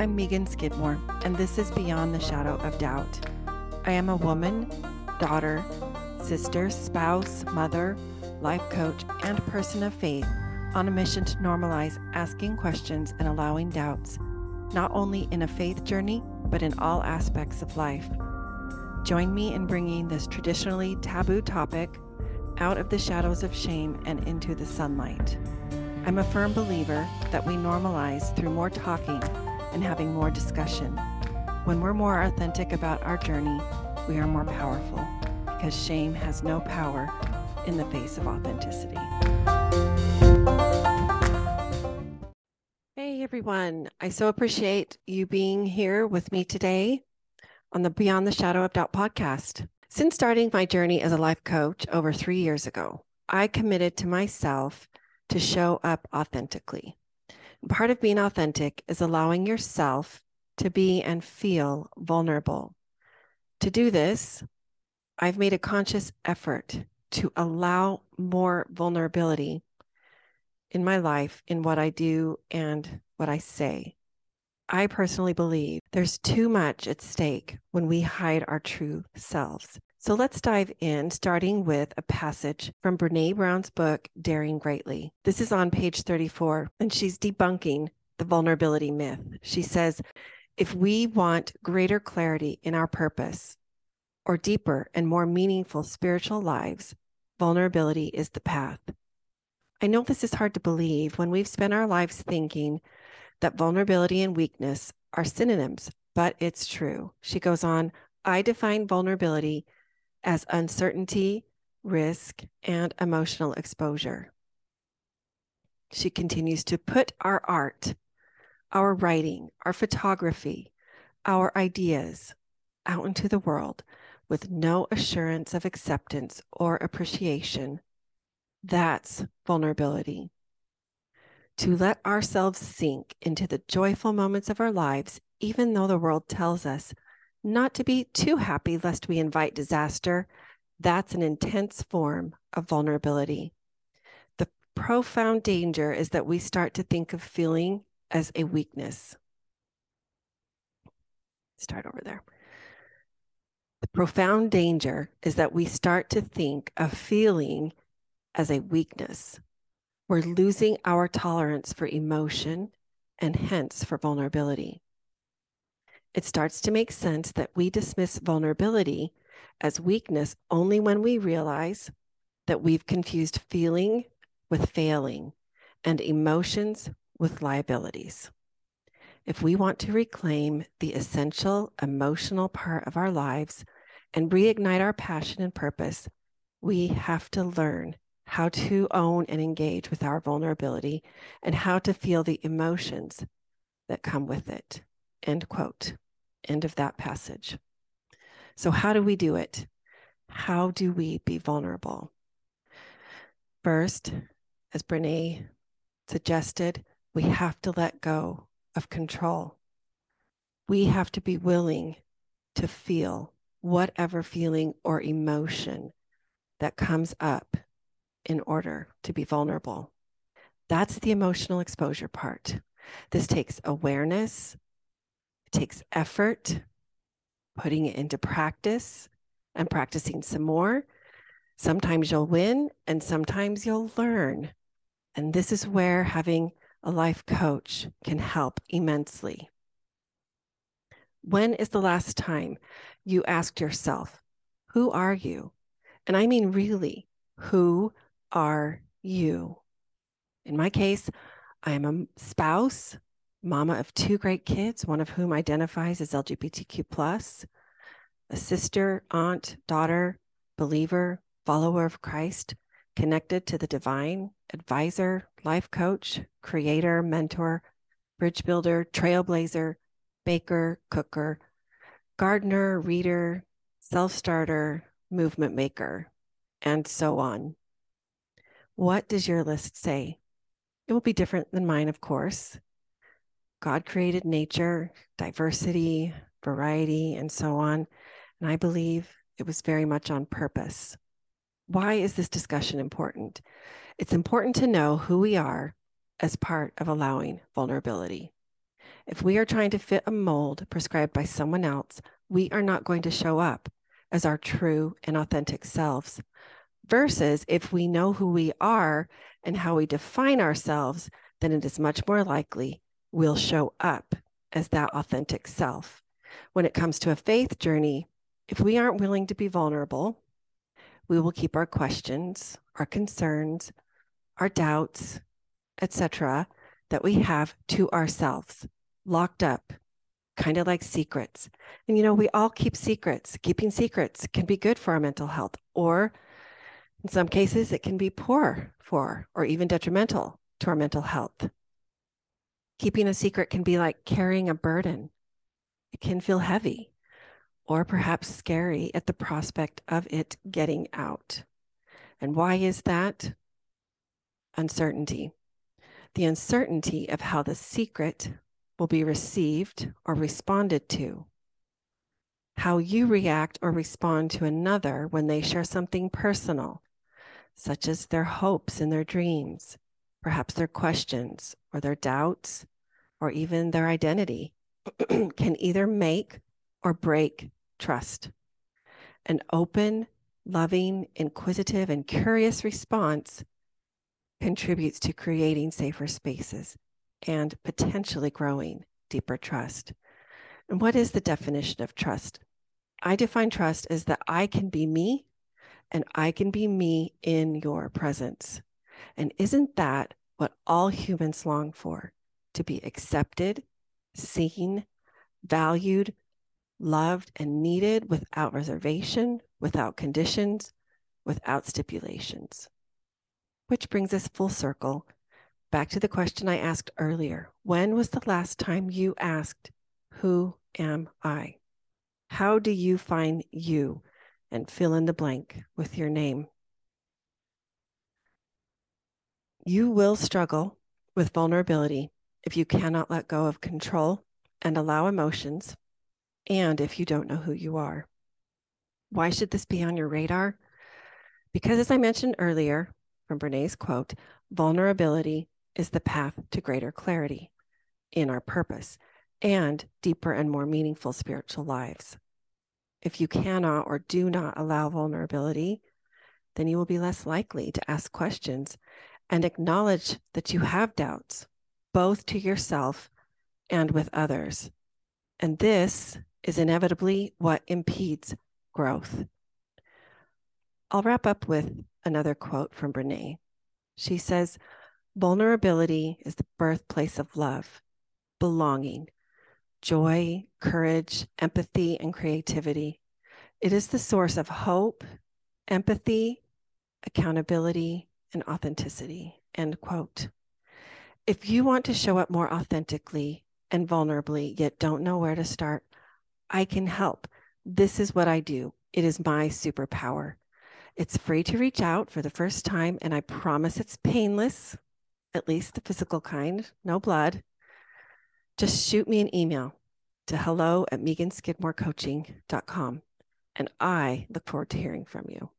I'm Megan Skidmore, and this is Beyond the Shadow of Doubt. I am a woman, daughter, sister, spouse, mother, life coach, and person of faith on a mission to normalize asking questions and allowing doubts, not only in a faith journey, but in all aspects of life. Join me in bringing this traditionally taboo topic out of the shadows of shame and into the sunlight. I'm a firm believer that we normalize through more talking and having more discussion. When we're more authentic about our journey, we are more powerful because shame has no power in the face of authenticity. Hey everyone, I so appreciate you being here with me today on the Beyond the Shadow of Doubt podcast. Since starting my journey as a life coach over three years ago, I committed to myself to show up authentically. Part of being authentic is allowing yourself to be and feel vulnerable. To do this, I've made a conscious effort to allow more vulnerability in my life, in what I do and what I say. I personally believe there's too much at stake when we hide our true selves. So let's dive in, starting with a passage from Brene Brown's book, Daring Greatly. This is on page 34, and she's debunking the vulnerability myth. She says, if we want greater clarity in our purpose or deeper and more meaningful spiritual lives, vulnerability is the path. I know this is hard to believe when we've spent our lives thinking that vulnerability and weakness are synonyms, but it's true. She goes on, I define vulnerability as uncertainty, risk, and emotional exposure. She continues to put our art, our writing, our photography, our ideas out into the world with no assurance of acceptance or appreciation. That's vulnerability. To let ourselves sink into the joyful moments of our lives, even though the world tells us not to be too happy lest we invite disaster. That's an intense form of vulnerability. The profound danger is that we start to think of feeling as a weakness. Start over there. The profound danger is that we start to think of feeling as a weakness. We're losing our tolerance for emotion and hence for vulnerability it starts to make sense that we dismiss vulnerability as weakness only when we realize that we've confused feeling with failing and emotions with liabilities. If we want to reclaim the essential emotional part of our lives and reignite our passion and purpose, we have to learn how to own and engage with our vulnerability and how to feel the emotions that come with it. End quote. End of that passage. So, how do we do it? How do we be vulnerable? First, as Brene suggested, we have to let go of control. We have to be willing to feel whatever feeling or emotion that comes up in order to be vulnerable. That's the emotional exposure part. This takes awareness, it takes effort, putting it into practice and practicing some more. Sometimes you'll win and sometimes you'll learn. And this is where having a life coach can help immensely. When is the last time you asked yourself, Who are you? And I mean, really, who are you? In my case, I am a spouse, mama of two great kids, one of whom identifies as LGBTQ a sister, aunt, daughter, believer, follower of Christ, connected to the divine, advisor, life coach, creator, mentor, bridge builder, trailblazer, baker, cooker, gardener, reader, self starter, movement maker, and so on. What does your list say? It will be different than mine, of course. God created nature, diversity, variety, and so on. And I believe it was very much on purpose. Why is this discussion important? It's important to know who we are as part of allowing vulnerability. If we are trying to fit a mold prescribed by someone else, we are not going to show up as our true and authentic selves. Versus if we know who we are and how we define ourselves, then it is much more likely we'll show up as that authentic self. When it comes to a faith journey, if we aren't willing to be vulnerable, we will keep our questions, our concerns, our doubts, etc., that we have to ourselves, locked up, kind of like secrets. And you know, we all keep secrets. Keeping secrets can be good for our mental health, or in some cases, it can be poor for or even detrimental to our mental health. Keeping a secret can be like carrying a burden, it can feel heavy or perhaps scary at the prospect of it getting out. And why is that? Uncertainty. The uncertainty of how the secret will be received or responded to. How you react or respond to another when they share something personal, such as their hopes and their dreams, perhaps their questions or their doubts, or even their identity, can either make or break trust. An open, loving, inquisitive, and curious response contributes to creating safer spaces and potentially growing deeper trust. And what is the definition of trust? I define trust as that I can be me and I can be me in your presence. And isn't that what all humans long for? To be accepted, seen, valued, loved, and needed without reservation, without conditions, without stipulations. Which brings us full circle back to the question I asked earlier. When was the last time you asked, Who am I? How do you find you? And fill in the blank with your name. You will struggle with vulnerability if you cannot let go of control and allow emotions, and if you don't know who you are. Why should this be on your radar? Because, as I mentioned earlier from Brene's quote, vulnerability is the path to greater clarity in our purpose and deeper and more meaningful spiritual lives. If you cannot or do not allow vulnerability, then you will be less likely to ask questions and acknowledge that you have doubts, both to yourself and with others. And this is inevitably what impedes growth. I'll wrap up with another quote from Brene. She says, Vulnerability is the birthplace of love, belonging, joy, courage, empathy, and creativity. It is the source of hope, empathy, accountability, and authenticity. End quote. If you want to show up more authentically and vulnerably, yet don't know where to start, I can help. This is what I do. It is my superpower. It's free to reach out for the first time, and I promise it's painless at least the physical kind, no blood, just shoot me an email to hello at meganskidmorecoaching.com. And I look forward to hearing from you.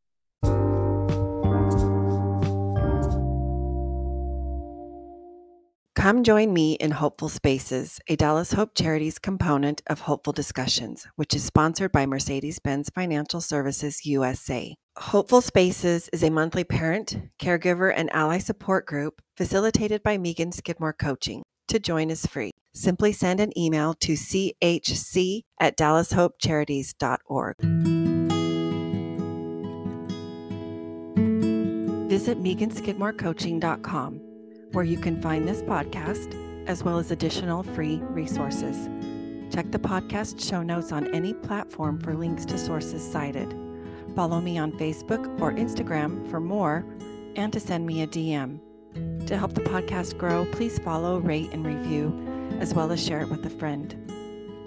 Come join me in Hopeful Spaces, a Dallas Hope Charities component of Hopeful Discussions, which is sponsored by Mercedes Benz Financial Services USA. Hopeful Spaces is a monthly parent, caregiver, and ally support group facilitated by Megan Skidmore Coaching. To join is free. Simply send an email to chc at dallashopecharities.org. Visit meganskidmorecoaching.com where you can find this podcast as well as additional free resources. Check the podcast show notes on any platform for links to sources cited. Follow me on Facebook or Instagram for more and to send me a DM. To help the podcast grow, please follow, rate, and review, as well as share it with a friend.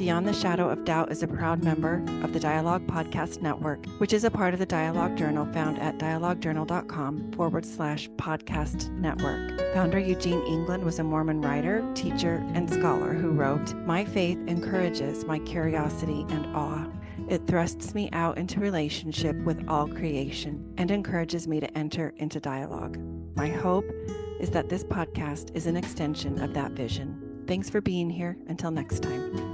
Beyond the Shadow of Doubt is a proud member of the Dialogue Podcast Network, which is a part of the Dialogue Journal found at dialoguejournal.com forward slash podcast network. Founder Eugene England was a Mormon writer, teacher, and scholar who wrote, My faith encourages my curiosity and awe. It thrusts me out into relationship with all creation and encourages me to enter into dialogue. My hope is that this podcast is an extension of that vision. Thanks for being here. Until next time.